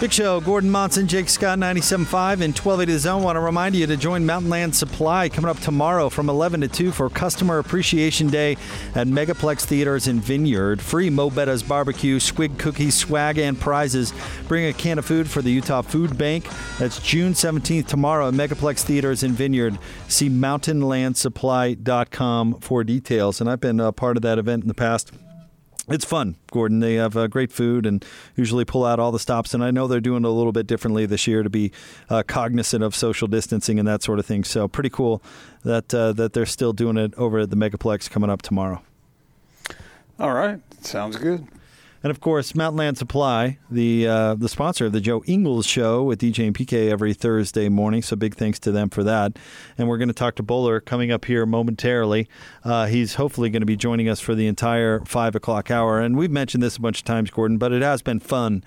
Big Show, Gordon Monson, Jake Scott, 97.5 and 1280 The Zone. Want to remind you to join Mountain Land Supply coming up tomorrow from 11 to 2 for Customer Appreciation Day at Megaplex Theaters in Vineyard. Free Mo' Bettahs barbecue, Swig cookies, swag, and prizes. Bring a can of food for the Utah Food Bank. That's June 17th tomorrow at Megaplex Theaters in Vineyard. See mountainlandsupply.com for details. And I've been a part of that event in the past. It's fun, Gordon. They have uh, great food and usually pull out all the stops. And I know they're doing a little bit differently this year to be uh, cognizant of social distancing and that sort of thing. So pretty cool that uh, that they're still doing it over at the Megaplex coming up tomorrow. All right, sounds good. And of course, Mountain Land Supply, the uh, the sponsor of the Joe Ingles Show with DJ and PK every Thursday morning. So big thanks to them for that. And we're going to talk to Boler coming up here momentarily. Uh, he's hopefully going to be joining us for the entire five o'clock hour. And we've mentioned this a bunch of times, Gordon, but it has been fun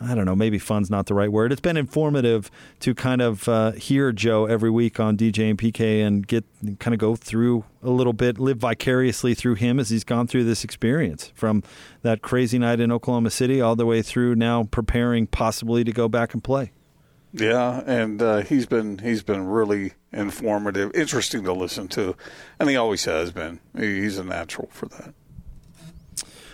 I don't know, maybe fun's not the right word. It's been informative to kind of uh, hear Joe every week on DJ and PK and get kind of go through a little bit, live vicariously through him as he's gone through this experience from that crazy night in Oklahoma City all the way through now preparing possibly to go back and play. Yeah, and uh, he's been he's been really informative, interesting to listen to, and he always has been. He's a natural for that.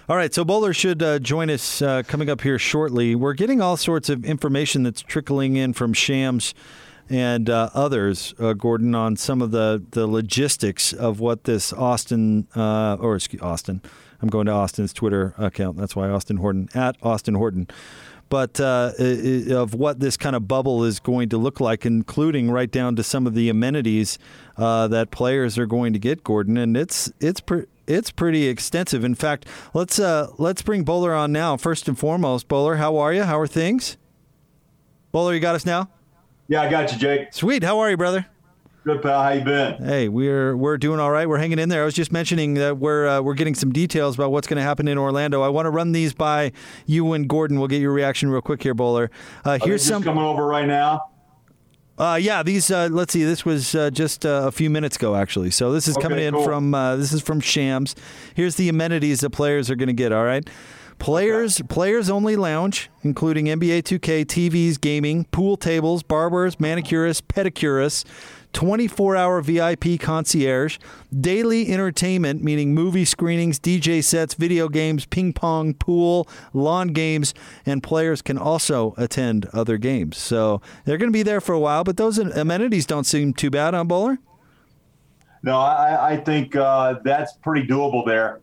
All right, so Boler should uh, join us uh, coming up here shortly. We're getting all sorts of information that's trickling in from Shams and uh, others, uh, Gordon, on some of the, the logistics of what this Austin, uh, or excuse Austin, I'm going to Austin's Twitter account. That's why Austin Horton, at Austin Horton but uh, of what this kind of bubble is going to look like, including right down to some of the amenities uh, that players are going to get, Gordon. And it's it's pre- it's pretty extensive. In fact, let's uh, let's bring Boler on now. First and foremost, Boler, how are you? How are things? Boler, you got us now. Yeah, I got you, Jake. Sweet. How are you, brother? Good pal. How you been? Hey, we're we're doing all right. We're hanging in there. I was just mentioning that we're uh, we're getting some details about what's going to happen in Orlando. I want to run these by you and Gordon. We'll get your reaction real quick here, Boler. Uh, here's some coming over right now. Uh, yeah, these. Uh, let's see. This was uh, just uh, a few minutes ago, actually. So this is okay, coming in cool. from. Uh, this is from Shams. Here's the amenities that players are going to get. All right. Players okay. players only lounge, including NBA 2K, TVs, gaming, pool tables, barbers, manicurists, pedicurists, 24 hour VIP concierge, daily entertainment, meaning movie screenings, DJ sets, video games, ping pong, pool, lawn games, and players can also attend other games. So they're going to be there for a while, but those amenities don't seem too bad on Boler. No, I, I think uh, that's pretty doable there.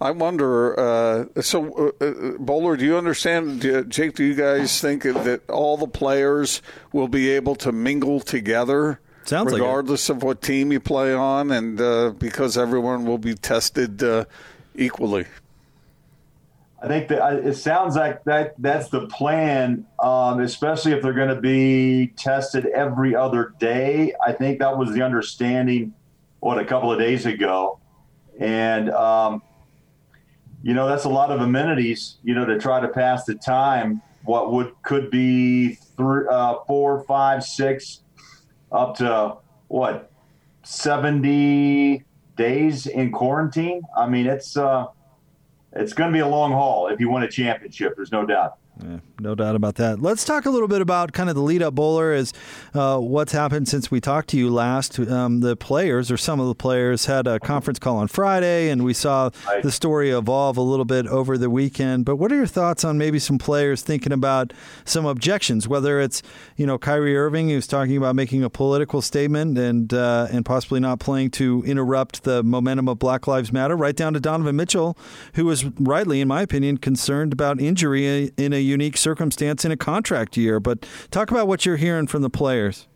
I wonder. Uh, so, uh, uh, Boler, do you understand, do, Jake? Do you guys think that all the players will be able to mingle together? Sounds regardless like of what team you play on, and uh, because everyone will be tested uh, equally. I think that it sounds like that that's the plan, um, especially if they're going to be tested every other day. I think that was the understanding, what a couple of days ago, and um, you know, that's a lot of amenities, you know, to try to pass the time. What would could be three, uh, four, five, six, up to what, 70 days in quarantine? I mean, it's, uh, it's going to be a long haul if you win a championship. There's no doubt. Yeah, no doubt about that. Let's talk a little bit about kind of the lead up Boler as uh, what's happened since we talked to you last. Um, the players, or some of the players, had a conference call on Friday, and we saw the story evolve a little bit over the weekend. But what are your thoughts on maybe some players thinking about some objections? Whether it's you know Kyrie Irving, who's talking about making a political statement and uh, and possibly not playing to interrupt the momentum of Black Lives Matter, right down to Donovan Mitchell, who was rightly, in my opinion, concerned about injury in a unique circumstance in a contract year. But talk about what you're hearing from the players.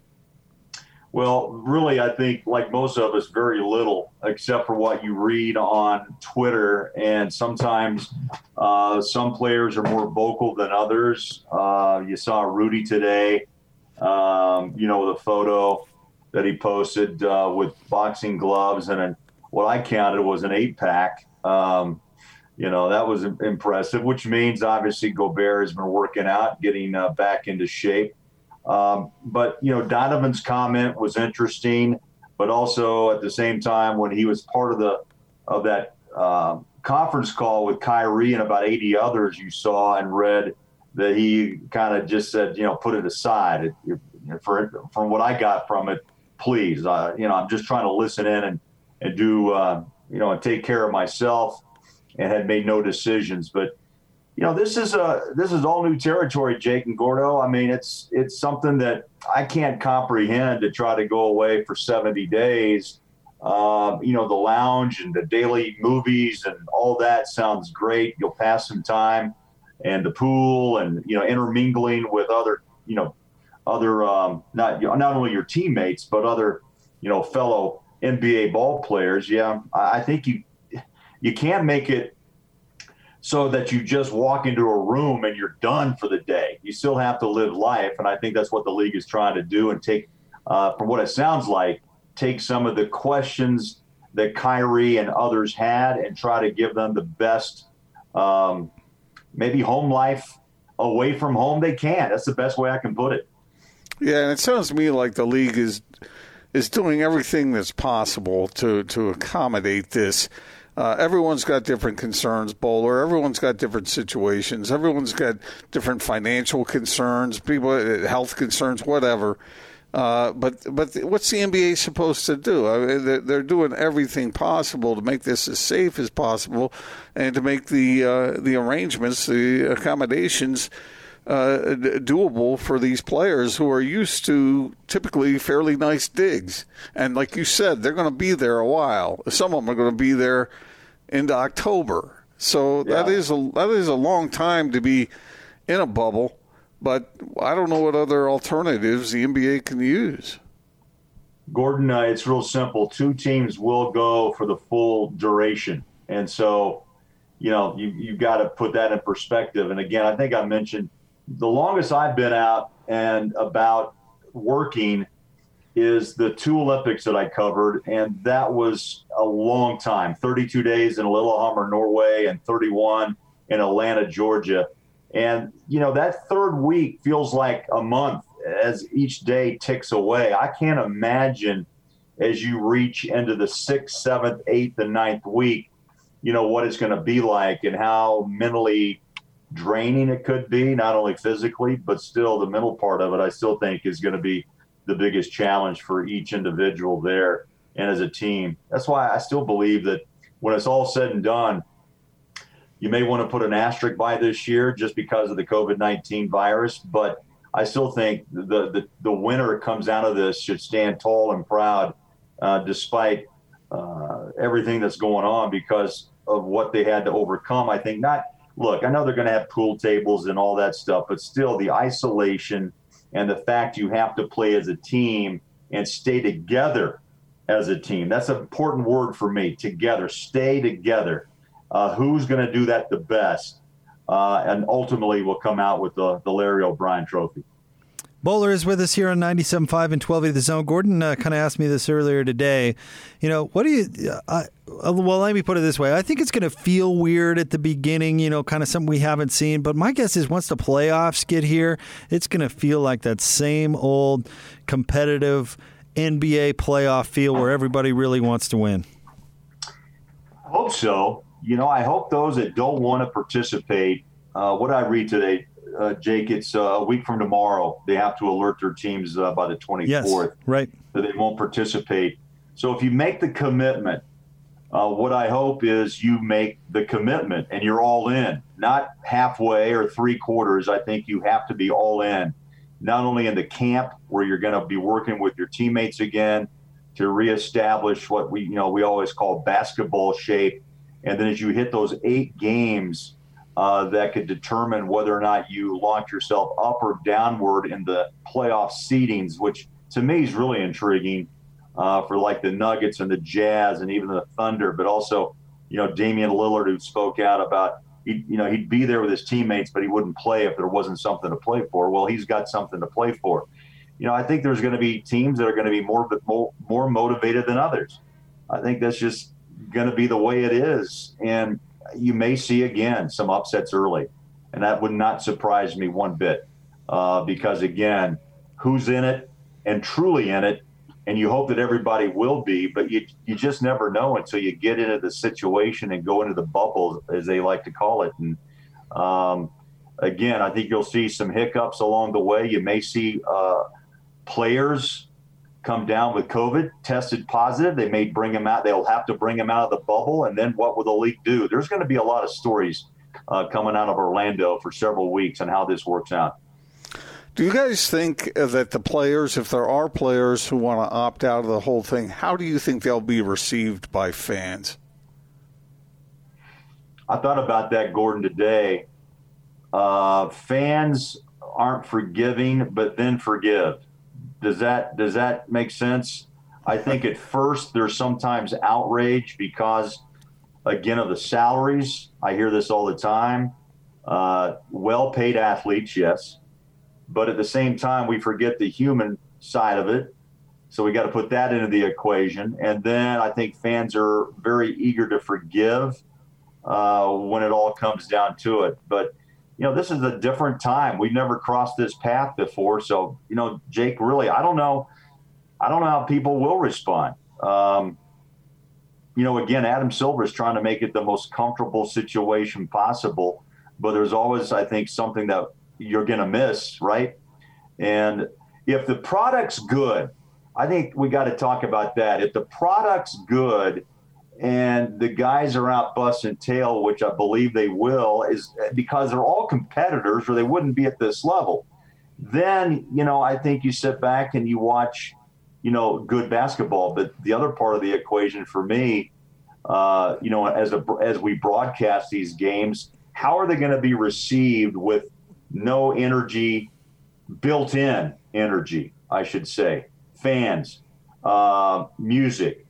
Well, really, I think, like most of us, very little, except for what you read on Twitter. And sometimes uh, some players are more vocal than others. Uh, you saw Rudy today, um, you know, the photo that he posted uh, with boxing gloves and an, what I counted was an eight pack. Um, you know, that was impressive, which means obviously Gobert has been working out, getting uh, back into shape. Um, but you know, Donovan's comment was interesting, but also at the same time, when he was part of the of that uh, conference call with Kyrie and about 80 others, you saw and read that he kind of just said, you know, put it aside. It, it, for from what I got from it, please, uh, you know, I'm just trying to listen in and and do, uh, you know, and take care of myself, and had made no decisions, but you know, this is a this is all new territory, Jake and Gordo. I mean, it's it's something that I can't comprehend to try to go away for 70 days. Uh, you know, the lounge and the daily movies and all that sounds great. You'll pass some time, and the pool and you know intermingling with other you know other um, not not only your teammates but other you know fellow NBA ball players. Yeah, I think you you can't make it so that you just walk into a room and you're done for the day. You still have to live life, and I think that's what the league is trying to do. And take, uh, from what it sounds like, take some of the questions that Kyrie and others had and try to give them the best, um, maybe home life away from home they can. That's the best way I can put it. Yeah, and it sounds to me like the league is is doing everything that's possible to to accommodate this. Uh, everyone's got different concerns, Boler. Everyone's got different situations. Everyone's got different financial concerns, people, uh, health concerns, whatever. Uh, but but what's the NBA supposed to do? I mean, they're doing everything possible to make this as safe as possible, and to make the uh, the arrangements, the accommodations. Uh, doable for these players who are used to typically fairly nice digs. And like you said, they're going to be there a while. Some of them are going to be there into October. So yeah. that is a that is a long time to be in a bubble. But I don't know what other alternatives the NBA can use. Gordon, uh, it's real simple. Two teams will go for the full duration, and so you know you you've got to put that in perspective. And again, I think I mentioned the longest I've been out and about working is the two Olympics that I covered, and that was a long time 32 days in Lillehammer, Norway, and 31 in Atlanta, Georgia. And, you know, that third week feels like a month as each day ticks away. I can't imagine as you reach into the sixth, seventh, eighth, and ninth week, you know, what it's going to be like and how mentally draining it could be, not only physically, but still the mental part of it, I still think is going to be the biggest challenge for each individual there and as a team. That's why I still believe that when it's all said and done, you may want to put an asterisk by this year just because of the COVID 19 virus, but I still think the, the, the winner comes out of this should stand tall and proud uh, despite uh, everything that's going on because of what they had to overcome. I think not look, I know they're going to have pool tables and all that stuff, but still the isolation and the fact you have to play as a team and stay together as a team. That's an important word for me together, stay together. Uh, who's going to do that the best? Uh, and ultimately, we'll come out with the, the Larry O'Brien trophy. Boler is with us here on 97.5 and 1280 The Zone. Gordon uh, kind of asked me this earlier today. You know, what do you. Uh, well, let me put it this way. I think it's going to feel weird at the beginning, you know, kind of something we haven't seen. But my guess is once the playoffs get here, it's going to feel like that same old competitive NBA playoff feel where everybody really wants to win. I hope so. You know, I hope those that don't want to participate. Uh, what I read today, uh, Jake, it's uh, a week from tomorrow. They have to alert their teams uh, by the 24th. Yes, right. That they won't participate. So if you make the commitment, uh, what I hope is you make the commitment and you're all in, not halfway or three quarters. I think you have to be all in, not only in the camp where you're going to be working with your teammates again to reestablish what we, you know, we always call basketball shape. And then as you hit those eight games, uh, that could determine whether or not you launch yourself up or downward in the playoff seedings, which to me is really intriguing uh, for like the Nuggets and the Jazz and even the Thunder, but also, you know, Damian Lillard who spoke out about he, you know, he'd be there with his teammates, but he wouldn't play if there wasn't something to play for. Well, he's got something to play for. You know, I think there's going to be teams that are going to be more more, more motivated than others. I think that's just going to be the way it is, and you may see again some upsets early, and that would not surprise me one bit, uh, because again, who's in it and truly in it and you hope that everybody will be, but you you just never know until you get into the situation and go into the bubble, as they like to call it. And um, again, I think you'll see some hiccups along the way. You may see uh, players come down with COVID, tested positive. They may bring them out. They'll have to bring them out of the bubble, and then what will the league do? There's going to be a lot of stories uh, coming out of Orlando for several weeks on how this works out. Do you guys think that the players, if there are players who want to opt out of the whole thing, how do you think they'll be received by fans? I thought about that, Gordon, today. Uh, fans aren't forgiving, but then forgive. Does that does that make sense? I think at first there's sometimes outrage because, again, of the salaries. I hear this all the time. Uh, well-paid athletes, yes but at the same time, we forget the human side of it. So we got to put that into the equation. And then I think fans are very eager to forgive uh, when it all comes down to it. But you know, this is a different time. We've never crossed this path before. So you know, Jake, really, I don't know. I don't know how people will respond. Um, you know, again, Adam Silver is trying to make it the most comfortable situation possible. But there's always, I think, something that you're going to miss, right? And if the product's good, I think we got to talk about that. If the product's good and the guys are out busting tail, which I believe they will, is because they're all competitors or they wouldn't be at this level. Then, you know, I think you sit back and you watch, you know, good basketball. But the other part of the equation for me, uh, you know, as a as we broadcast these games, how are they going to be received with no energy, built in energy, I should say, fans, uh, music,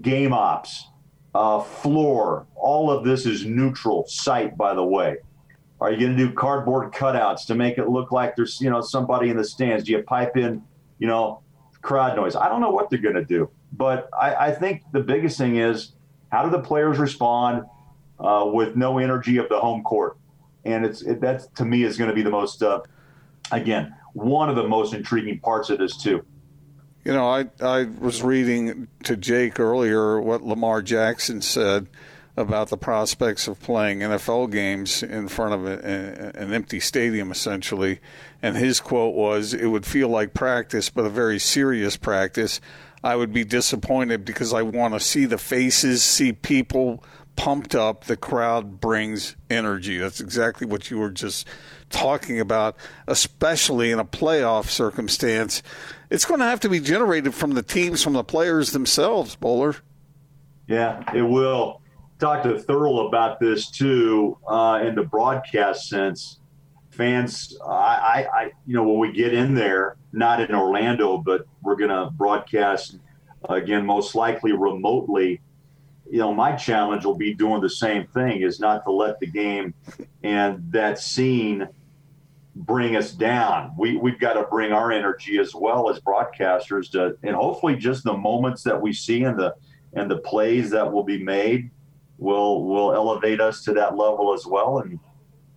game ops, uh, floor. All of this is neutral site, by the way. Are you going to do cardboard cutouts to make it look like there's you know somebody in the stands? Do you pipe in you know crowd noise? I don't know what they're going to do, but I, I, think the biggest thing is how do the players respond uh, with no energy of the home court? and it's it, that to me is going to be the most uh, again one of the most intriguing parts of this too. You know, I I was reading to Jake earlier what Lamar Jackson said about the prospects of playing NFL games in front of a, a, an empty stadium, essentially. And his quote was, "It would feel like practice, but a very serious practice. I would be disappointed because I want to see the faces, see people." pumped up, the crowd brings energy. That's exactly what you were just talking about, especially in a playoff circumstance. It's going to have to be generated from the teams, from the players themselves, Boler. Yeah, it will. Talk to Thurl about this too uh, in the broadcast sense. Fans, I, I, you know, when we get in there, not in Orlando, but we're going to broadcast again, most likely remotely you know, my challenge will be doing the same thing is not to let the game and that scene bring us down. We, we've got to bring our energy as well as broadcasters to, and hopefully just the moments that we see and the, and the plays that will be made will, will elevate us to that level as well. And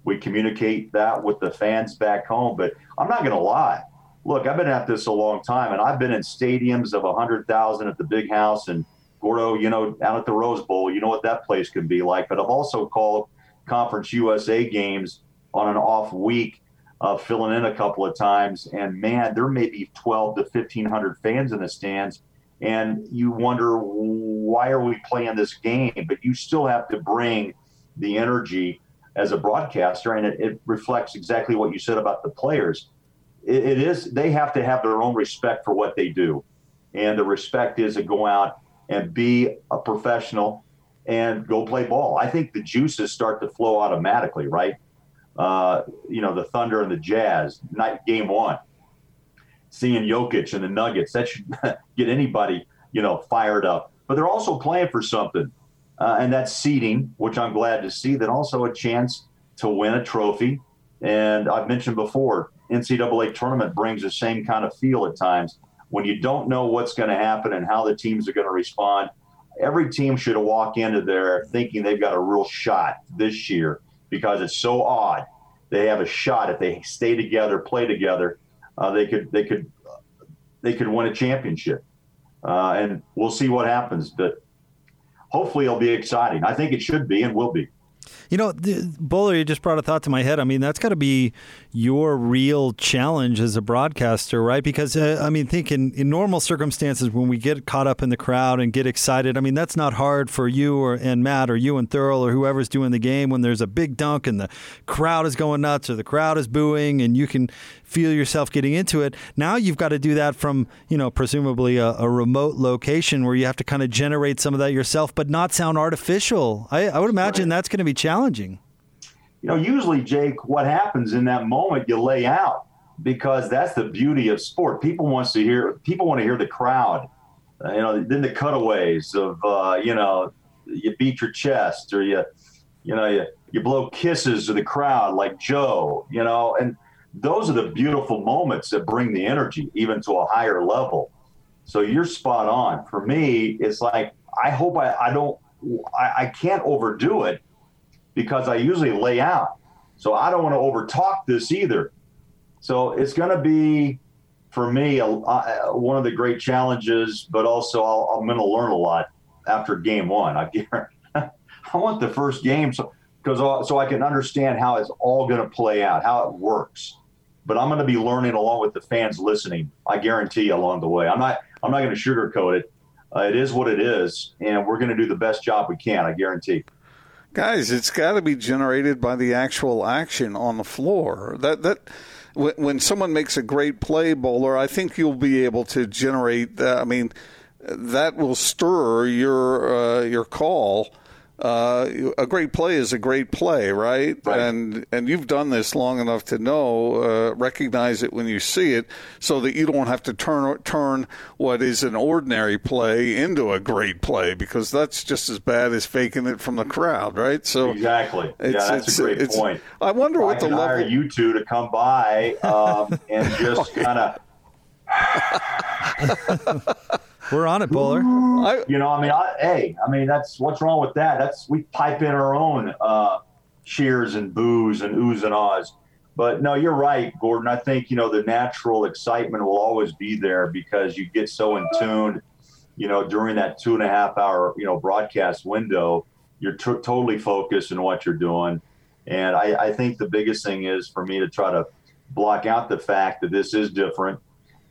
we communicate that with the fans back home. But I'm not going to lie. Look, I've been at this a long time and I've been in stadiums of a hundred thousand at the big house and Gordo, you know, down at the Rose Bowl, you know what that place can be like. But I've also called Conference USA games on an off week, uh, filling in a couple of times. And man, there may be 12 to 1,500 fans in the stands. And you wonder, why are we playing this game? But you still have to bring the energy as a broadcaster. And it, it reflects exactly what you said about the players. It, it is, they have to have their own respect for what they do. And the respect is to go out and be a professional and go play ball. I think the juices start to flow automatically, right? Uh, you know, the Thunder and the Jazz, night game one. seeing Jokic and the Nuggets. That should get anybody, you know, fired up. But they're also playing for something, uh, and that's seeding, which I'm glad to see. That also a chance to win a trophy. And I've mentioned before, NCAA tournament brings the same kind of feel at times when you don't know what's going to happen and how the teams are going to respond. Every team should walk into there thinking they've got a real shot this year because it's so odd. They have a shot if they stay together, play together. Uh, they could they could they could win a championship, uh, and we'll see what happens. But hopefully, it'll be exciting. I think it should be and will be. You know, Boler, you just brought a thought to my head. I mean, that's got to be your real challenge as a broadcaster, right? Because, uh, I mean, think in, in normal circumstances when we get caught up in the crowd and get excited, I mean, that's not hard for you or and Matt or you and Thurl or whoever's doing the game when there's a big dunk and the crowd is going nuts or the crowd is booing and you can feel yourself getting into it. Now you've got to do that from, you know, presumably a, a remote location where you have to kind of generate some of that yourself, but not sound artificial. I, I would imagine right. that's going to be challenging. You know, usually, Jake, what happens in that moment, you lay out because that's the beauty of sport. People wants to hear. People want to hear the crowd. Uh, you know, then the cutaways of uh, you know, you beat your chest or you, you know, you you blow kisses to the crowd like Joe. You know, and those are the beautiful moments that bring the energy even to a higher level. So you're spot on. For me, it's like I hope I, I don't I, I can't overdo it because I usually lay out. So I don't want to overtalk this either. So it's going to be for me a, a, one of the great challenges, but also i am going to learn a lot after game one. I guarantee. I want the first game so because so I can understand how it's all going to play out, how it works but I'm going to be learning along with the fans listening. I guarantee you along the way. I'm not I'm not going to sugarcoat it. Uh, it is what it is, and we're going to do the best job we can. I guarantee. Guys, it's got to be generated by the actual action on the floor. That that when someone makes a great play, Boler, I think you'll be able to generate. Uh, I mean, that will stir your uh, your call uh, a great play is a great play, right? right? And and you've done this long enough to know, uh, recognize it when you see it, so that you don't have to turn turn what is an ordinary play into a great play because that's just as bad as faking it from the crowd, right? So exactly, yeah, that's a great point. I wonder well, what the level. Hire you two to come by um, and just kind of. We're on it, Boler. You know, I mean, I, hey, I mean, that's what's wrong with that. That's we pipe in our own uh, cheers and boos and oohs and ahs. But no, you're right, Gordon. I think you know the natural excitement will always be there because you get so in tune. You know, during that two and a half hour you know broadcast window, you're t- totally focused on what you're doing. And I, I think the biggest thing is for me to try to block out the fact that this is different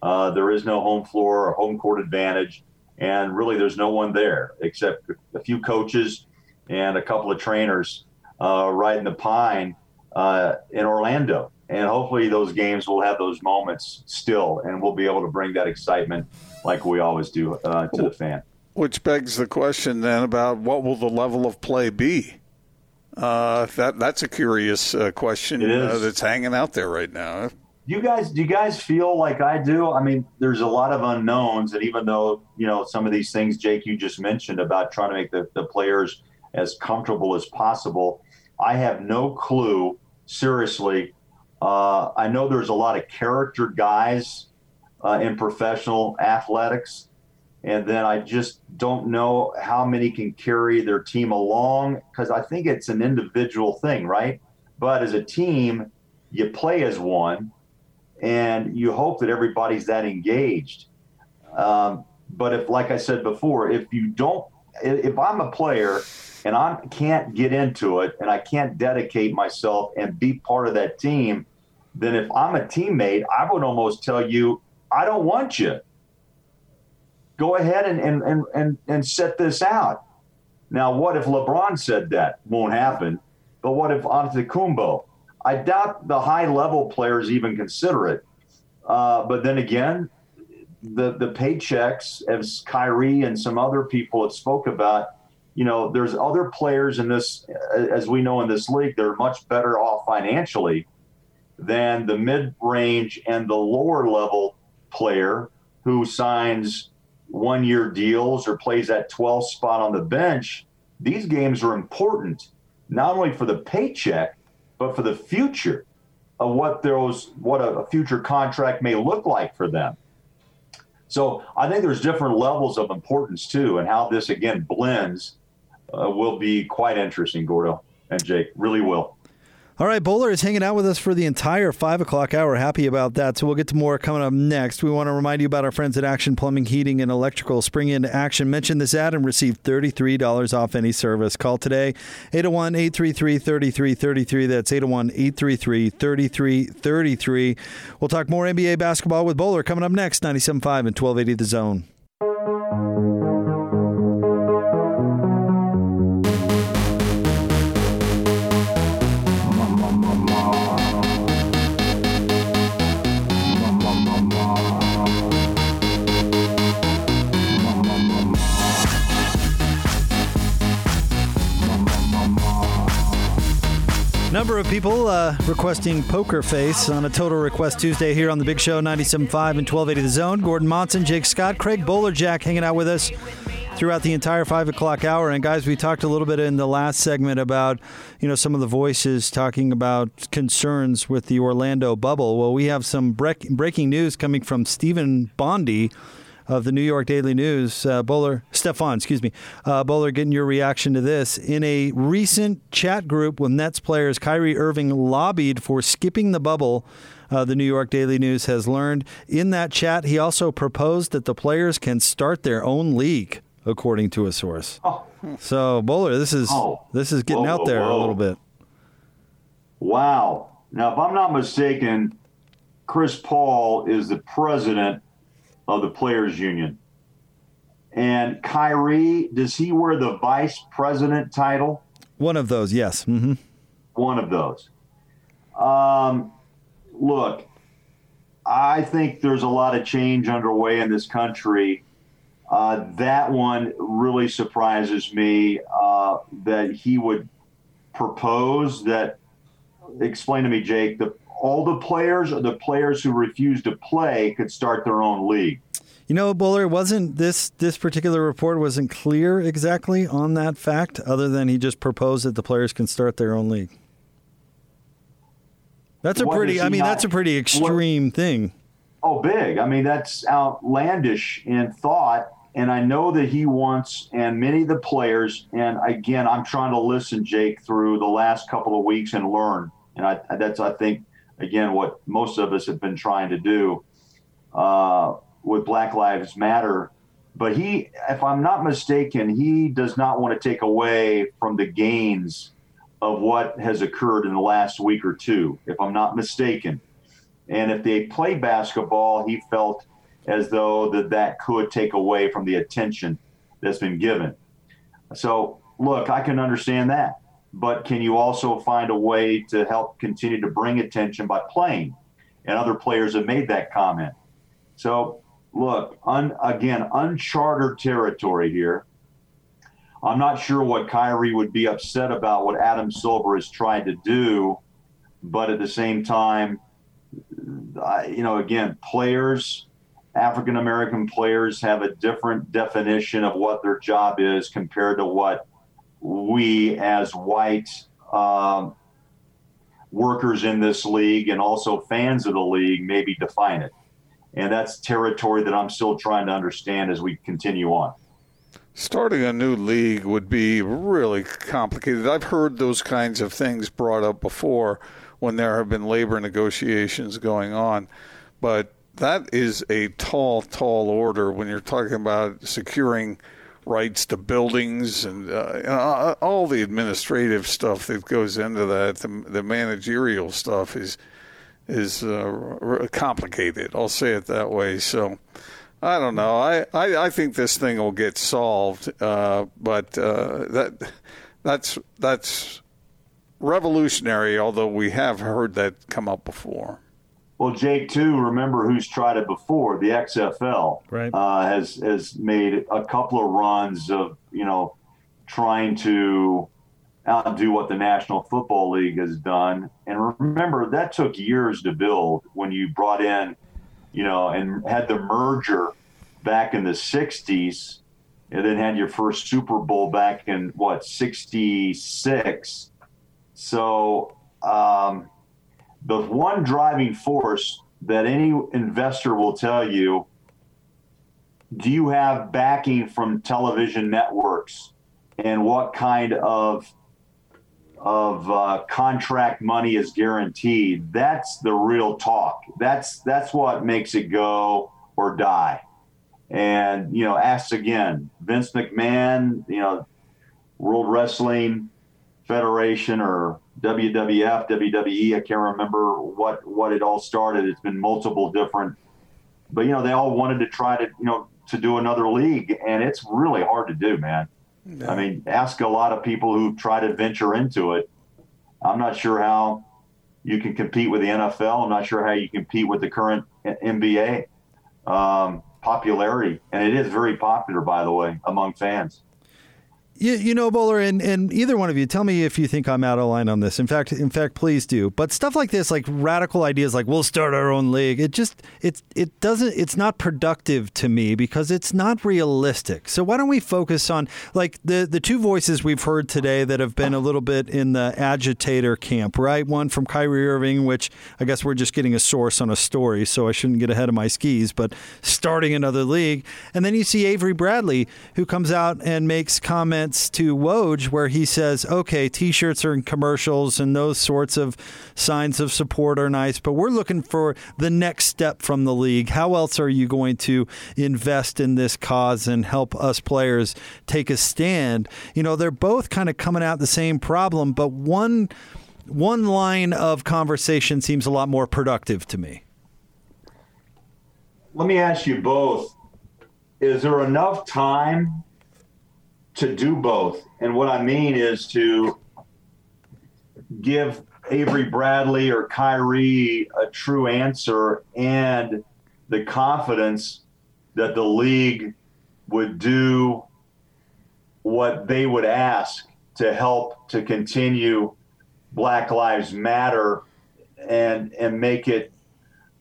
uh, there is no home floor or home court advantage, and really there's no one there except a few coaches and a couple of trainers uh, riding the pine uh, in Orlando. And hopefully those games will have those moments still, and we'll be able to bring that excitement like we always do uh, to the fan. Which begs the question then about what will the level of play be? Uh, that that's a curious uh, question uh, that's hanging out there right now you guys do you guys feel like I do? I mean, there's a lot of unknowns, and even though you know some of these things, Jake, you just mentioned about trying to make the, the players as comfortable as possible, I have no clue. Seriously, uh, I know there's a lot of character guys uh, in professional athletics, and then I just don't know how many can carry their team along because I think it's an individual thing, right? But as a team, you play as one and you hope that everybody's that engaged. Um, but if, like I said before, if you don't, if I'm a player and I can't get into it and I can't dedicate myself and be part of that team, then if I'm a teammate, I would almost tell you, I don't want you. Go ahead and, and, and, and, and set this out. Now, what if LeBron said that? Won't happen. But what if Antetokounmpo? I doubt the high level players even consider it. Uh, but then again, the the paychecks, as Kyrie and some other people have spoke about, you know, there's other players in this, as we know in this league, they're much better off financially than the mid range and the lower level player who signs one year deals or plays that 12th spot on the bench, these games are important, not only for the paycheck, but for the future of what those what a, future contract may look like for them. So I think there's different levels of importance too, and how this again blends uh, will be quite interesting, Gordo and Jake. Really will. All right, Boler is hanging out with us for the entire five o'clock hour. Happy about that. So we'll get to more coming up next. We want to remind you about our friends at Action Plumbing, Heating, and Electrical. Spring into action. Mention this ad and receive $33 off any service. Call today, 801 833 3333. That's 801 833 3333. We'll talk more NBA basketball with Boler coming up next, 97.5 and 1280 The Zone. Number of people uh, requesting Poker Face on a Total Request Tuesday here on the Big Show 97.5 and 1280 The Zone. Gordon Monson, Jake Scott, Craig Bolerjack hanging out with us throughout the entire five o'clock hour. And guys, we talked a little bit in the last segment about you know some of the voices talking about concerns with the Orlando bubble. Well, we have some break- breaking news coming from Stephen Bondy of the New York Daily News, uh, Boler, Stefan, excuse me, uh, Boler, getting your reaction to this. In a recent chat group with Nets players, Kyrie Irving lobbied for skipping the bubble. Uh, the New York Daily News has learned. In that chat, he also proposed that the players can start their own league, according to a source. Oh. So, Boler, this is Oh. this is getting Whoa, out whoa, there a little bit. Wow. Now, if I'm not mistaken, Chris Paul is the president of the Players Union. And Kyrie, does he wear the vice president title? One of those, yes. hmm One of those. Um, look, I think there's a lot of change underway in this country. Uh, that one really surprises me uh, that he would propose that. Explain to me, Jake. The, all the players or the players who refuse to play could start their own league. You know, Boler wasn't this this particular report wasn't clear exactly on that fact, other than he just proposed that the players can start their own league. That's a What pretty. I mean, not- that's a pretty extreme thing. Oh, big. I mean, that's outlandish in thought. And I know that he wants, and many of the players, and again, I'm trying to listen, Jake, through the last couple of weeks and learn. And I, that's, I think, again, what most of us have been trying to do uh, with Black Lives Matter. But he, if I'm not mistaken, he does not want to take away from the gains of what has occurred in the last week or two, if I'm not mistaken. And if they play basketball, he felt as though that that could take away from the attention that's been given. So, look, I can understand that. But can you also find a way to help continue to bring attention by playing? And other players have made that comment. So, look, un, again, uncharted territory here. I'm not sure what Kyrie would be upset about what Adam Silver has tried to do, but at the same time, I, you know, again, players, African American players have a different definition of what their job is compared to what we as white um, workers in this league and also fans of the league maybe define it. And that's territory that I'm still trying to understand as we continue on. Starting a new league would be really complicated. I've heard those kinds of things brought up before when there have been labor negotiations going on, but that is a tall, tall order when you're talking about securing rights to buildings and uh, all the administrative stuff that goes into that. The, the managerial stuff is is uh, complicated. I'll say it that way. So. I don't know. I, I, I think this thing will get solved, uh, but uh, that that's that's revolutionary. Although we have heard that come up before. Well, Jake, too, remember who's tried it before? The XFL Right. uh, has has made a couple of runs of you know trying to outdo what the National Football League has done. And remember that took years to build when you brought in you know, and had the merger back in the 60s, and then had your first Super Bowl back in what, 66. So, um, the one driving force that any investor will tell you do you have backing from television networks? And what kind of of uh, contract money is guaranteed? That's the real talk. That's that's what makes it go or die. And you know ask again vince mcmahon you know world wrestling federation or wwf wwe i can't remember what what it all started it's been multiple different but you know they all wanted to try to you know to do another league, and it's really hard to do, man. I mean, ask a lot of people who try to venture into it. I'm not sure how you can compete with the NFL. I'm not sure how you compete with the current NBA um, popularity, and it is very popular, by the way, among fans. You, you know, Boler, and, and either one of you, tell me if you think I'm out of line on this. In fact, in fact, please do. But stuff like this, like radical ideas, like we'll start our own league, it just it it doesn't it's not productive to me because it's not realistic. So why don't we focus on like the the two voices we've heard today that have been a little bit in the agitator camp, right? One from Kyrie Irving, which I guess we're just getting a source on a story, so I shouldn't get ahead of my skis, but starting another league, and then you see Avery Bradley who comes out and makes comments to Woj where he says, okay, t shirts are in commercials and those sorts of signs of support are nice, but we're looking for the next step from the league. How else are you going to invest in this cause and help us players take a stand? You know, they're both kind of coming out the same problem, but one one line of conversation seems a lot more productive to me. Let me ask you both. Is there enough time to do both. And what I mean is to give Avery Bradley or Kyrie a true answer and the confidence that the league would do what they would ask to help to continue Black Lives Matter and and make it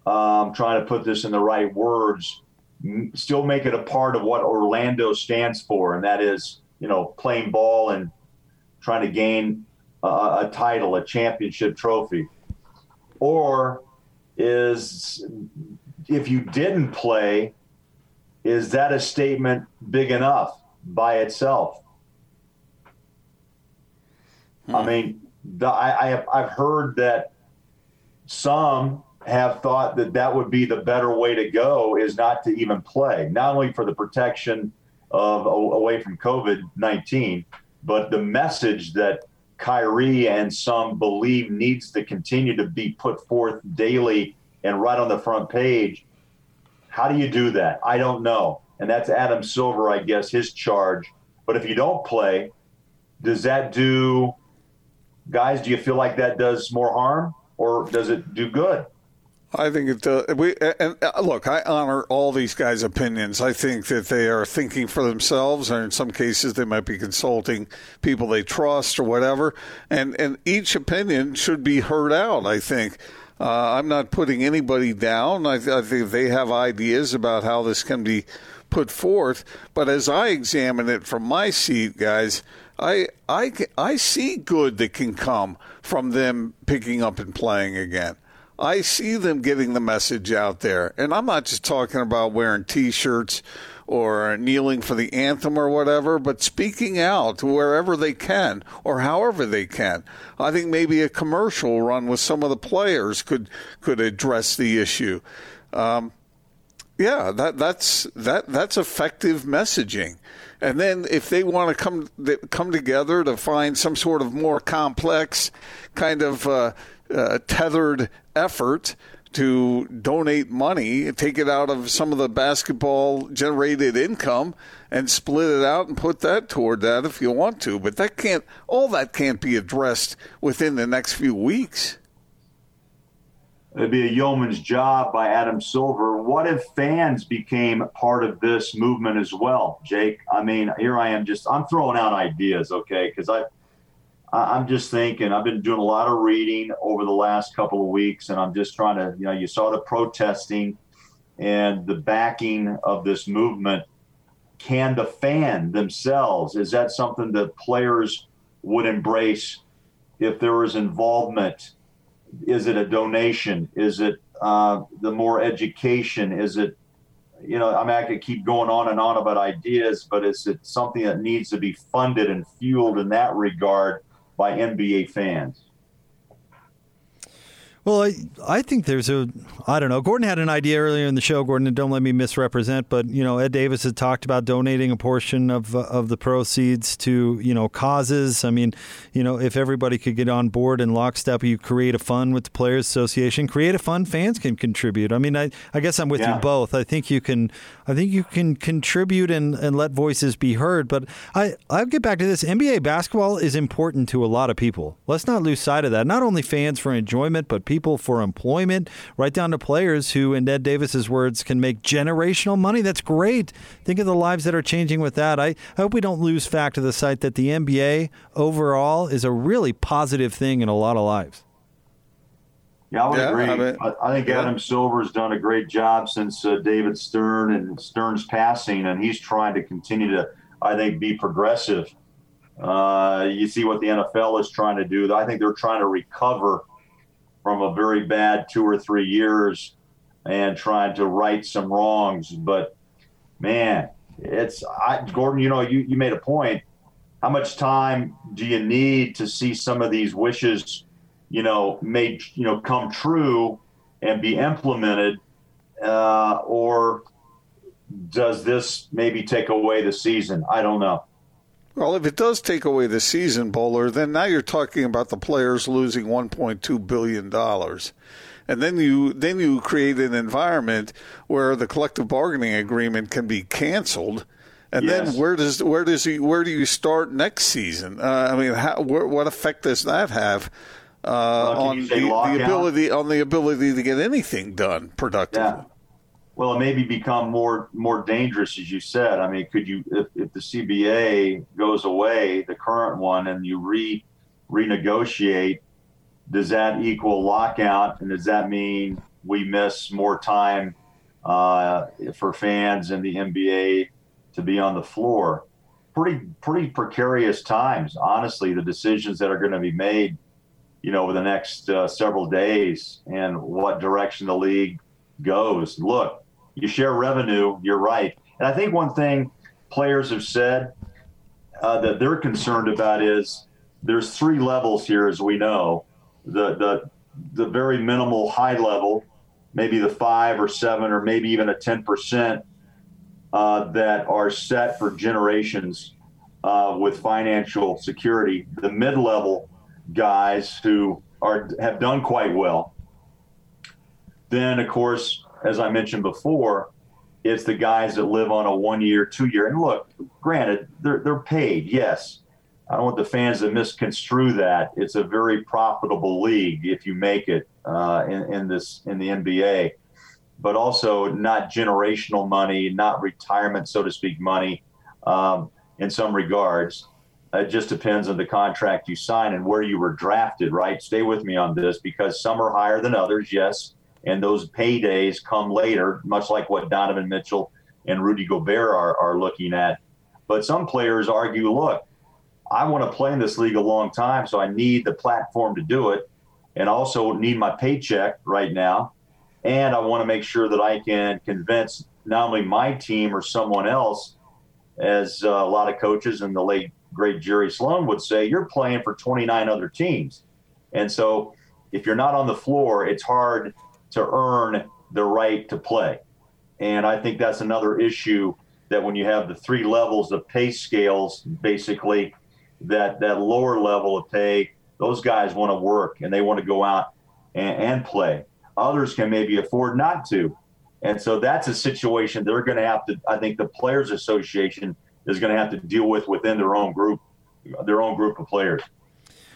um, trying to put this in the right words still make it a part of what Orlando stands for, and that is you know, playing ball and trying to gain a, a title, a championship trophy? Or is if you didn't play, is that a statement big enough by itself? Hmm. I mean, the, I, I have, I've heard that some have thought that that would be the better way to go is not to even play, not only for the protection of away from COVID 19. But the message that Kyrie and some believe needs to continue to be put forth daily and right on the front page. How do you do that? I don't know. And that's Adam Silver, I guess, his charge. But if you don't play, does that do, guys, do you feel like that does more harm or does it do good? I think it does. We and uh, look, I honor all these guys' opinions. I think that they are thinking for themselves, or in some cases, they might be consulting people they trust or whatever. And and each opinion should be heard out. I think. Uh, I'm not putting anybody down. I, I think they have ideas about how this can be put forth. But as I examine it from my seat, guys, I I I see good that can come from them picking up and playing again. I see them getting the message out there. And I'm not just talking about wearing t shirts or kneeling for the anthem or whatever, but speaking out wherever they can or however they can. I think maybe a commercial run with some of the players could could address the issue. Um, yeah, that that's that that's effective messaging. And then if they want to come come together to find some sort of more complex kind of uh, uh, tethered effort to donate money, take it out of some of the basketball generated income and split it out and put that toward that if you want to. But that can't, all that can't be addressed within the next few weeks. It'd be a yeoman's job by Adam Silver. What if fans became part of this movement as well, Jake? I mean, here I am just, I'm throwing out ideas, okay? Because I, I'm just thinking, I've been doing a lot of reading over the last couple of weeks, and I'm just trying to, you know, you saw the protesting and the backing of this movement, can the fan themselves, is that something that players would embrace if there was involvement? Is it a donation? Is it uh, the more education? Is it, you know, I mean, I could keep going on and on about ideas, but is it something that needs to be funded and fueled in that regard by NBA fans? Well, I, I think there's a I don't know. Gordon had an idea earlier in the show. Gordon, don't let me misrepresent, but you know, Ed Davis had talked about donating a portion of uh, of the proceeds to you know causes. I mean, you know, if everybody could get on board in lockstep, you create a fund with the Players Association. Create a fund, fans can contribute. I mean, I, I guess I'm with yeah. you both. I think you can I think you can contribute and, and let voices be heard. But I I'll get back to this. NBA basketball is important to a lot of people. Let's not lose sight of that. Not only fans for enjoyment, but people for employment, right down to players who, in Ed Davis's words, can make generational money. That's great. Think of the lives that are changing with that. I, I hope we don't lose fact of the sight that the NBA overall is a really positive thing in a lot of lives. Yeah, I would yeah, agree. I, I, I think yeah. Adam Silver's done a great job since uh, David Stern and Stern's passing, and he's trying to continue to, I think, be progressive. Uh, you see what the NFL is trying to do. I think they're trying to recover from a very bad two or three years and trying to right some wrongs. But man, it's I, Gordon. You know, you you made a point. How much time do you need to see some of these wishes, you know, made you know come true and be implemented, uh, or does this maybe take away the season? I don't know. Well, if it does take away the season Boler, then now you're talking about the players losing 1.2 billion dollars. And then you then you create an environment where the collective bargaining agreement can be canceled. And yes. then where does where does he, where do you start next season? Uh, I mean, how, where, what effect does that have uh, on the, the ability on the ability to get anything done productively? Yeah. Well, it maybe become more more dangerous, as you said. I mean, could you, if, if the CBA goes away, the current one, and you re renegotiate, does that equal lockout, and does that mean we miss more time uh, for fans in the NBA to be on the floor? Pretty pretty precarious times, honestly. The decisions that are going to be made, you know, over the next uh, several days, and what direction the league goes. Look, you share revenue, you're right. And I think one thing players have said uh, that they're concerned about is there's three levels here, as we know. The, the, the very minimal high level, maybe the five or seven or maybe even a 10% uh, that are set for generations uh, with financial security. The mid level guys who are have done quite well. Then, of course, as I mentioned before, it's the guys that live on a one year, two year. And look, granted, they're, they're paid, yes. I don't want the fans to misconstrue that. It's a very profitable league if you make it uh, in, in this in the NBA, but also not generational money, not retirement, so to speak, money. Um, in some regards, it just depends on the contract you sign and where you were drafted. Right? Stay with me on this because some are higher than others. Yes, and those paydays come later, much like what Donovan Mitchell and Rudy Gobert are, are looking at. But some players argue, look, I want to play in this league a long time, so I need the platform to do it, and also need my paycheck right now, and I want to make sure that I can convince not only my team or someone else, as uh, a lot of coaches and the late great Jerry Sloan would say, you're playing for 29 other teams, and so if you're not on the floor, it's hard to earn the right to play. And I think that's another issue that when you have the three levels of pay scales, basically, that that lower level of pay, those guys want to work and they want to go out and, and play. Others can maybe afford not to. And so that's a situation they're going to have to, I think the Players Association is going to have to deal with within their own group, their own group of players.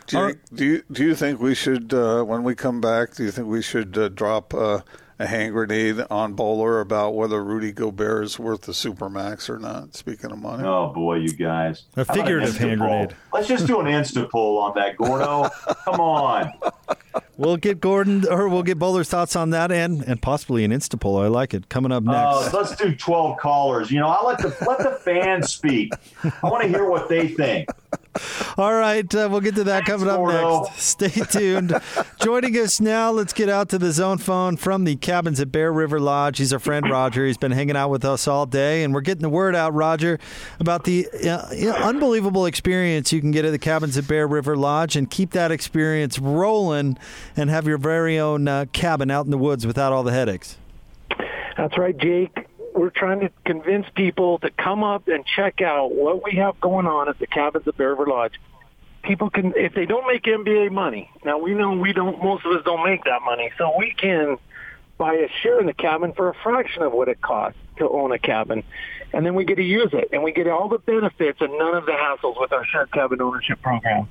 Do you, do you, do you think we should, uh, when we come back, do you think we should uh, drop uh, a hand grenade on Boler about whether Rudy Gobert is worth the supermax or not? Speaking of money. Oh boy, you guys! A figurative hand grenade. Let's just do an insta poll on that, Gordo. come on. we'll get Gordon or we'll get Boler's thoughts on that and and possibly an Insta poll. I like it. Coming up Uh, next. let's do 12 callers. You know, I let the let the fans speak. I want to hear what they think. All right, uh, we'll get to that Thanks, coming up Gordo. next. Stay tuned. Joining us now, let's get out to the zone phone from the cabins at Bear River Lodge. He's our friend Roger. He's been hanging out with us all day, and we're getting the word out, Roger, about the uh, you know, unbelievable experience you can get at the cabins at Bear River Lodge and keep that experience rolling and have your very own uh, cabin out in the woods without all the headaches. That's right, Jake. We're trying to convince people to come up and check out what we have going on at the cabins at Bear River Lodge. People can, if they don't make NBA money, now we know we don't, most of us don't make that money, so we can buy a share in the cabin for a fraction of what it costs to own a cabin. And then we get to use it, and we get all the benefits and none of the hassles with our shared cabin ownership program.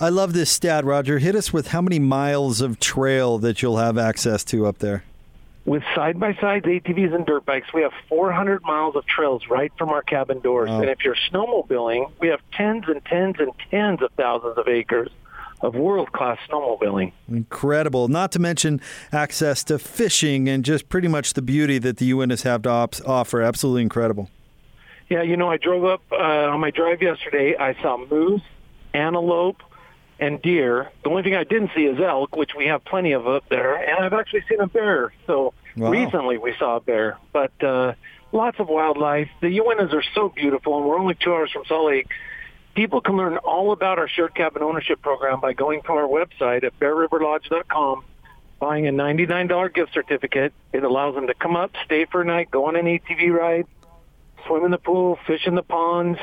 I love this stat, Roger. Hit us with how many miles of trail that you'll have access to up there. With side-by-sides, ATVs, and dirt bikes, we have 400 miles of trails right from our cabin doors. And if you're snowmobiling, we have tens and tens and tens of thousands of acres of world-class snowmobiling. Incredible. Not to mention access to fishing and just pretty much the beauty that the Uintas have to op- offer. Absolutely incredible. Yeah, you know, I drove up uh, on my drive yesterday. I saw moose, antelope, and deer. The only thing I didn't see is elk, which we have plenty of up there. And I've actually seen a bear. So Wow. recently we saw a bear. But uh, lots of wildlife. The Uintas are so beautiful, and we're only two hours from Salt Lake. People can learn all about our shared cabin ownership program by going to our website at bearriverlodge.com, buying a $99 gift certificate. It allows them to come up, stay for a night, go on an ATV ride, swim in the pool, fish in the ponds,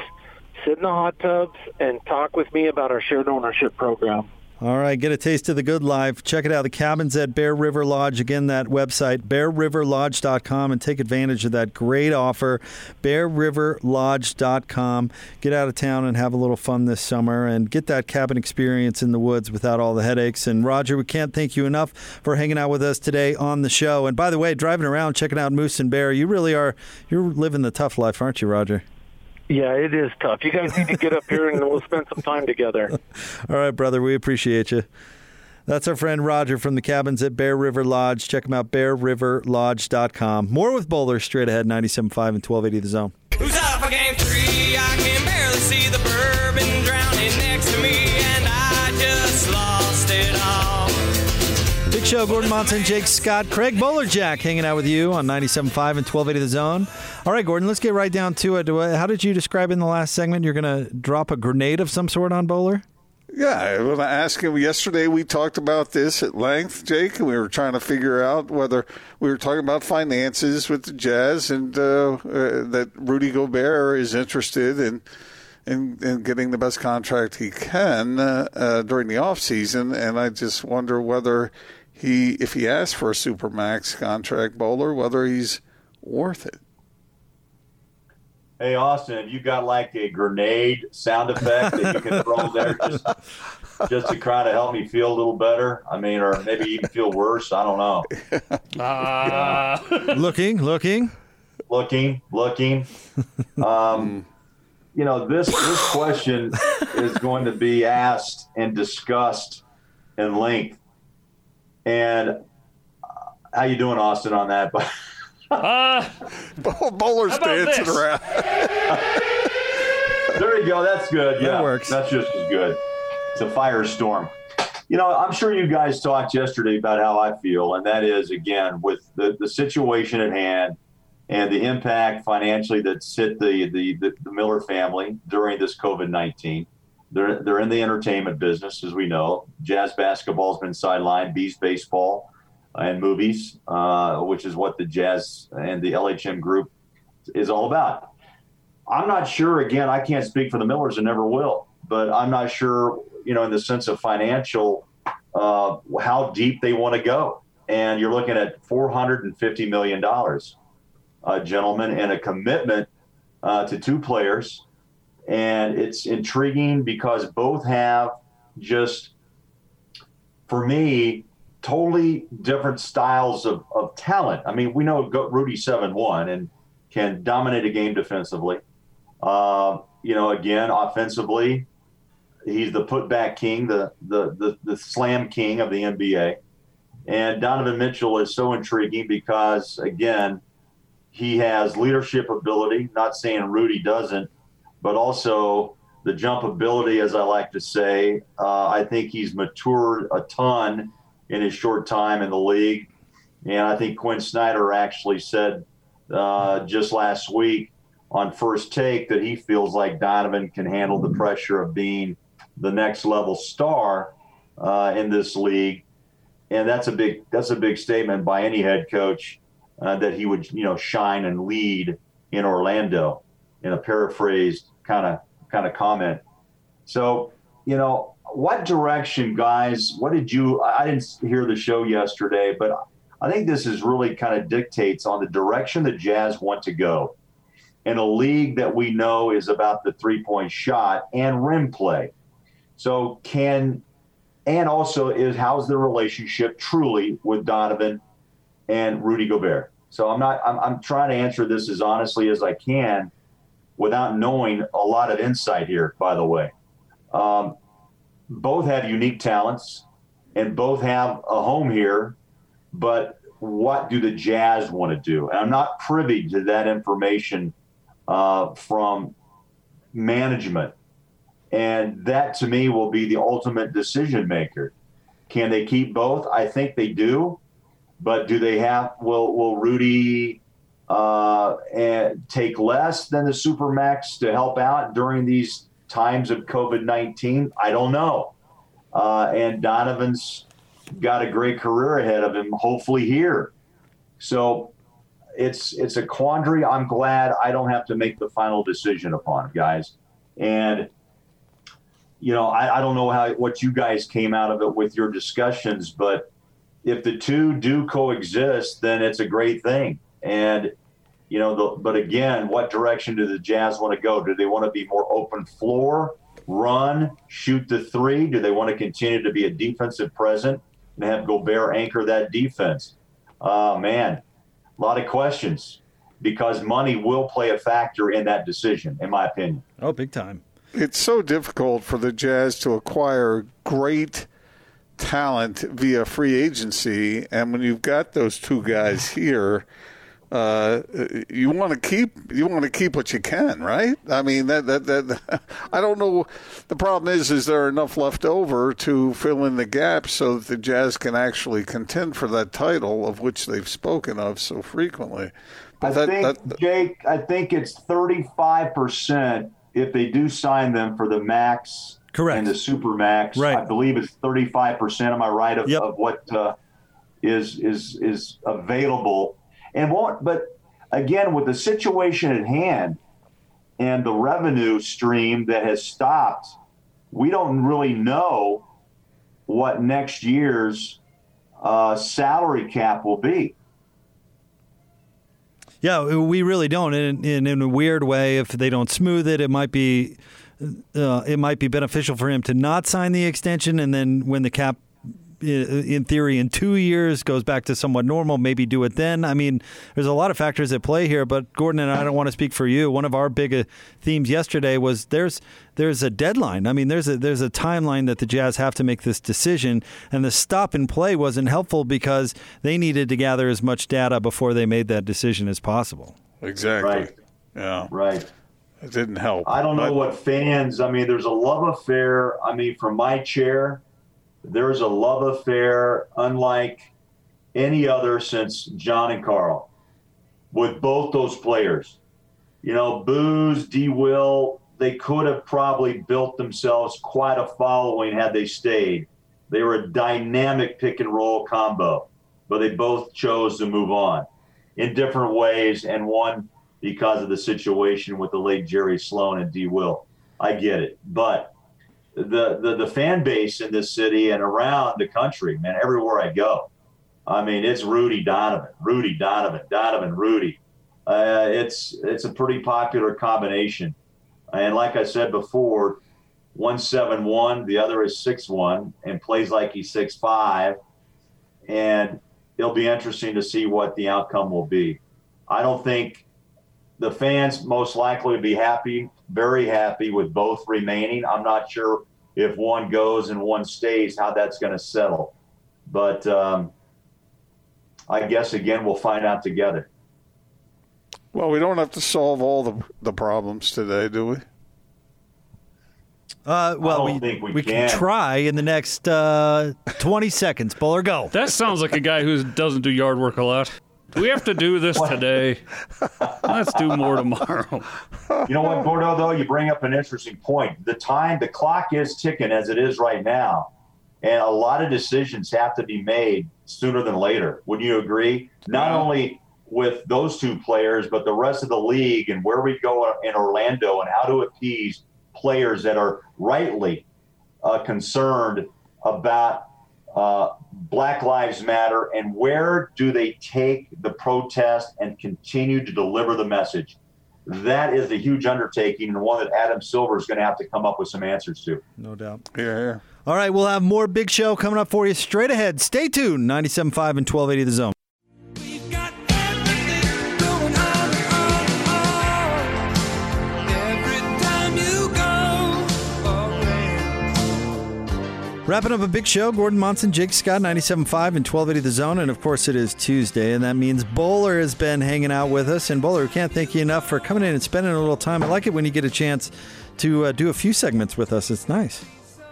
sit in the hot tubs, and talk with me about our shared ownership program. All right, get a taste of the good life. Check it out. The cabins at Bear River Lodge. Again, that website, bearriverlodge.com, and take advantage of that great offer. Bearriverlodge.com. Get out of town and have a little fun this summer and get that cabin experience in the woods without all the headaches. And Roger, we can't thank you enough for hanging out with us today on the show. And by the way, driving around, checking out Moose and Bear, you really are, you're living the tough life, aren't you, Roger? Yeah, it is tough. You guys need to get up here and we'll spend some time together. All right, brother. We appreciate you. That's our friend Roger from the cabins at Bear River Lodge. Check him out, bearriverlodge.com. More with Boler straight ahead, 97.5 and 1280 The Zone. Who's up for game three? Show, Gordon Monson, Jake Scott, Craig Bolerjack hanging out with you on 97.5 and 1280 The Zone. All right, Gordon, let's get right down to it. How did you describe in the last segment? You're going to drop a grenade of some sort on Boler? Yeah, I want to ask him. Yesterday we talked about this at length, Jake, and we were trying to figure out whether we were talking about finances with the Jazz and uh, uh, that Rudy Gobert is interested in in, in getting the best contract he can uh, uh, during the off season, and I just wonder whether he, if he asks for a supermax contract, Boler, whether he's worth it. Hey, Austin, have you got like a grenade sound effect that you can throw there just, just to try to help me feel a little better? I mean, or maybe even feel worse? I don't know. looking, looking. Looking, looking. Um, you know, this this question is going to be asked and discussed in length. And uh, how you doing, Austin, on that? But Boler's dancing this? around. There you go. That's good. Yeah, That works. That's just as good. It's a firestorm. You know, I'm sure you guys talked yesterday about how I feel, and that is again with the, the situation at hand and the impact financially that's hit the, the, the, the Miller family during this COVID 19. They're, they're in the entertainment business, as we know. Jazz basketball's been sidelined, Bees baseball and movies, uh, which is what the Jazz and the LHM group is all about. I'm not sure. Again, I can't speak for the Millers and never will, but I'm not sure. You know, in the sense of financial, uh, how deep they want to go, and you're looking at 450 million dollars, uh, gentlemen, and a commitment uh, to two players, and it's intriguing because both have just, for me, totally different styles of, of talent. I mean, we know Rudy seven one and can dominate a game defensively. Uh, you know, again, offensively, he's the putback king, the, the the the slam king of the NBA. And Donovan Mitchell is so intriguing because again, he has leadership ability. Not saying Rudy doesn't, but also the jump ability, as I like to say. Uh, I think he's matured a ton in his short time in the league. And I think Quin Snyder actually said uh, just last week on first take that he feels like Donovan can handle the pressure of being the next level star uh, in this league. And that's a big that's a big statement by any head coach uh, that he would you know shine and lead in Orlando in a paraphrased kind of kind of comment. So you know what direction, guys? What did you? I didn't hear the show yesterday, but I think this is really kind of dictates on the direction the Jazz want to go in a league that we know is about the three point shot and rim play. So, can, and also is how's the relationship truly with Donovan and Rudy Gobert? So, I'm not, I'm, I'm trying to answer this as honestly as I can without knowing a lot of insight here, by the way. Um, both have unique talents and both have a home here, but what do the Jazz want to do? And I'm not privy to that information uh, from management. And that to me will be the ultimate decision maker. Can they keep both? I think they do. But do they have, will, will Rudy uh, and take less than the Supermax to help out during these times of COVID 19? I don't know. Uh, and Donovan's got a great career ahead of him, hopefully here. So it's it's a quandary. I'm glad I don't have to make the final decision upon guys. And you know, I, I don't know how what you guys came out of it with your discussions, but if the two do coexist, then it's a great thing. And you know, the, but again, what direction do the Jazz want to go? Do they want to be more open floor, run, shoot the three? Do they want to continue to be a defensive present and have Gobert anchor that defense? Uh, man, a lot of questions because money will play a factor in that decision, in my opinion. Oh, big time. It's so difficult for the Jazz to acquire great talent via free agency. And when you've got those two guys here, uh, you want to keep you want to keep what you can, right? I mean that, that that I don't know. The problem is, is there enough left over to fill in the gaps so that the Jazz can actually contend for that title of which they've spoken of so frequently. But I that, think that, Jake, I think it's thirty five percent if they do sign them for the max, correct, and the super max. Right. I believe it's thirty five percent. Am I right of, yep. of what uh, is is is available? And won't. But again, with the situation at hand and the revenue stream that has stopped, we don't really know what next year's uh, salary cap will be. Yeah, we really don't. And in, in, a weird way, if they don't smooth it, it might be uh, it might be beneficial for him to not sign the extension, and then when the cap in theory, in two years goes back to somewhat normal, maybe do it then. I mean, there's a lot of factors at play here, but Gordon and I don't want to speak for you. One of our big uh, themes yesterday was there's there's a deadline. I mean, there's a there's a timeline that the Jazz have to make this decision, and the stop and play wasn't helpful because they needed to gather as much data before they made that decision as possible. Exactly. Right. Yeah. Right. It didn't help. I don't know what fans. I mean, there's a love affair. I mean, from my chair there's a love affair unlike any other since John and Karl with both those players. You know, Booz, D. Will, they could have probably built themselves quite a following had they stayed. They were a dynamic pick and roll combo, but they both chose to move on in different ways, and one because of the situation with the late Jerry Sloan and D. Will. I get it. But the, the the fan base in this city and around the country, man, everywhere I go. I mean, it's Rudy Donovan, Rudy Donovan, Donovan Rudy. Uh, it's it's a pretty popular combination, and like I said before, one seven one, the other is six one, and plays like he's six five, and it'll be interesting to see what the outcome will be. I don't think the fans most likely would be happy, very happy with both remaining. I'm not sure if one goes and one stays, how that's going to settle. But um, I guess again, we'll find out together. Well, we don't have to solve all the the problems today, do we? Uh, well, we, think we we can can. try in the next uh, 20 seconds. Boler, go. That sounds like a guy who doesn't do yard work a lot. Do we have to do this today? Let's do more tomorrow. You know what, Gordo, though? You bring up an interesting point. The time, the clock is ticking as it is right now. And a lot of decisions have to be made sooner than later. Would you agree? Not only with those two players, but the rest of the league and where we go in Orlando and how to appease players that are rightly uh, concerned about uh, Black Lives Matter and where do they take the protest and continue to deliver the message? That is a huge undertaking and one that Adam Silver is going to have to come up with some answers to. No doubt. Yeah, yeah. All right, we'll have more big show coming up for you straight ahead. Stay tuned. 97.5 and 1280 The Zone. Wrapping up a big show. Gordon Monson, Jake Scott, 97.5 and 1280 The Zone. And of course, it is Tuesday, and that means Boler has been hanging out with us. And Boler, we can't thank you enough for coming in and spending a little time. I like it when you get a chance to uh, do a few segments with us. It's nice.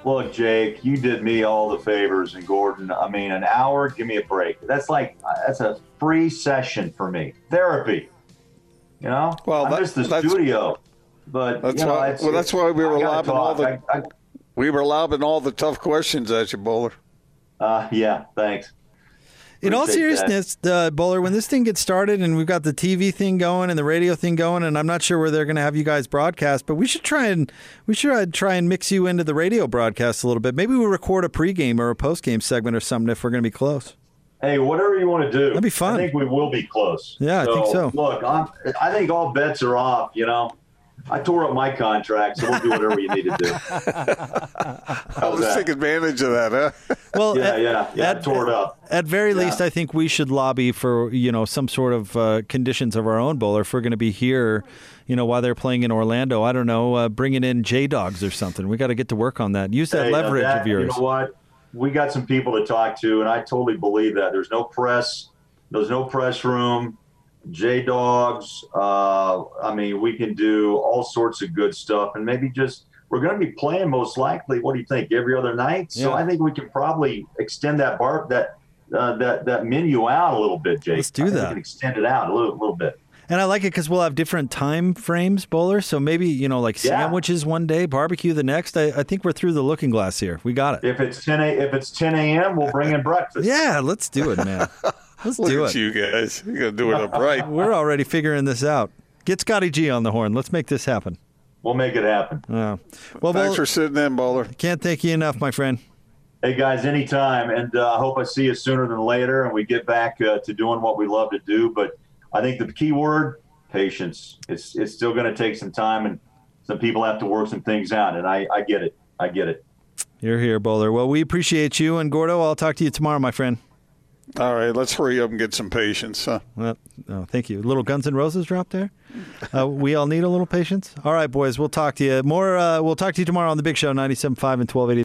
Look, Jake, you did me all the favors, and Gordon. I mean, an hour. Give me a break. That's like that's a free session for me. Therapy. You know. Well, I'm that- just the that's- studio. But That's you know, why- it's- well, that's why we were I lobbing all the- I- I- We were lobbing all the tough questions at you, Boler. uh, yeah, thanks. In all Appreciate that. seriousness, uh, Boler, when this thing gets started and we've got the TV thing going and the radio thing going, and I'm not sure where they're going to have you guys broadcast, but we should try and we should uh, try and mix you into the radio broadcast a little bit. Maybe we'll record a pregame or a postgame segment or something if we're going to be close. Hey, whatever you want to do. That'd be fun. I think we will be close. Yeah, I think so. Look, I'm, I think all bets are off. You know, I tore up my contract, so we'll do whatever you need to do. I was that? take advantage of that, huh? Well, Yeah, at, yeah, yeah. at- tore it up. At very least, I think we should lobby for you know some sort of uh, conditions of our own Boler if we're going to be here, you know, while they're playing in Orlando. I don't know, uh, bringing in J Dawgs or something. We got to get to work on that. Use that Hey, now leverage that- of yours. You know what? We got some people to talk to, and I totally believe that. There's no press. There's no press room. J Dawgs. Uh, I mean, we can do all sorts of good stuff, and maybe just we're going to be playing most likely. What do you think? Every other night. So I think we can probably extend that bar that uh, that that menu out a little bit, Jake. Let's do that. We can extend it out a little, little bit. And I like it because we'll have different time frames, Boler. So maybe you know, like Yeah. sandwiches one day, barbecue the next. I, I think we're through the looking glass here. We got it. If it's ten a, if it's ten a.m., we'll bring in breakfast. Yeah, let's do it, man. Let's Look do at it. you guys. You're going to do it upright. We're already figuring this out. Get Scotty G on the horn. Let's make this happen. We'll make it happen. Yeah. Well, Thanks Boler, for sitting in, Boler. can't thank you enough, my friend. Hey guys, anytime, and uh, I hope I see you sooner than later, and we get back uh, to doing what we love to do. But I think the key word, patience. It's it's still going to take some time, and some people have to work some things out, and I, I get it. I get it. You're here, Boler. Well, we appreciate you. And Gordo, I'll talk to you tomorrow, my friend. All right, let's hurry up and get some patience. Huh? Well, oh, thank you. Little Guns N' Roses drop there. Uh, we all need a little patience. All right, boys. We'll talk to you more. Uh, we'll talk to you tomorrow on the Big Show, 97.5 and 1280.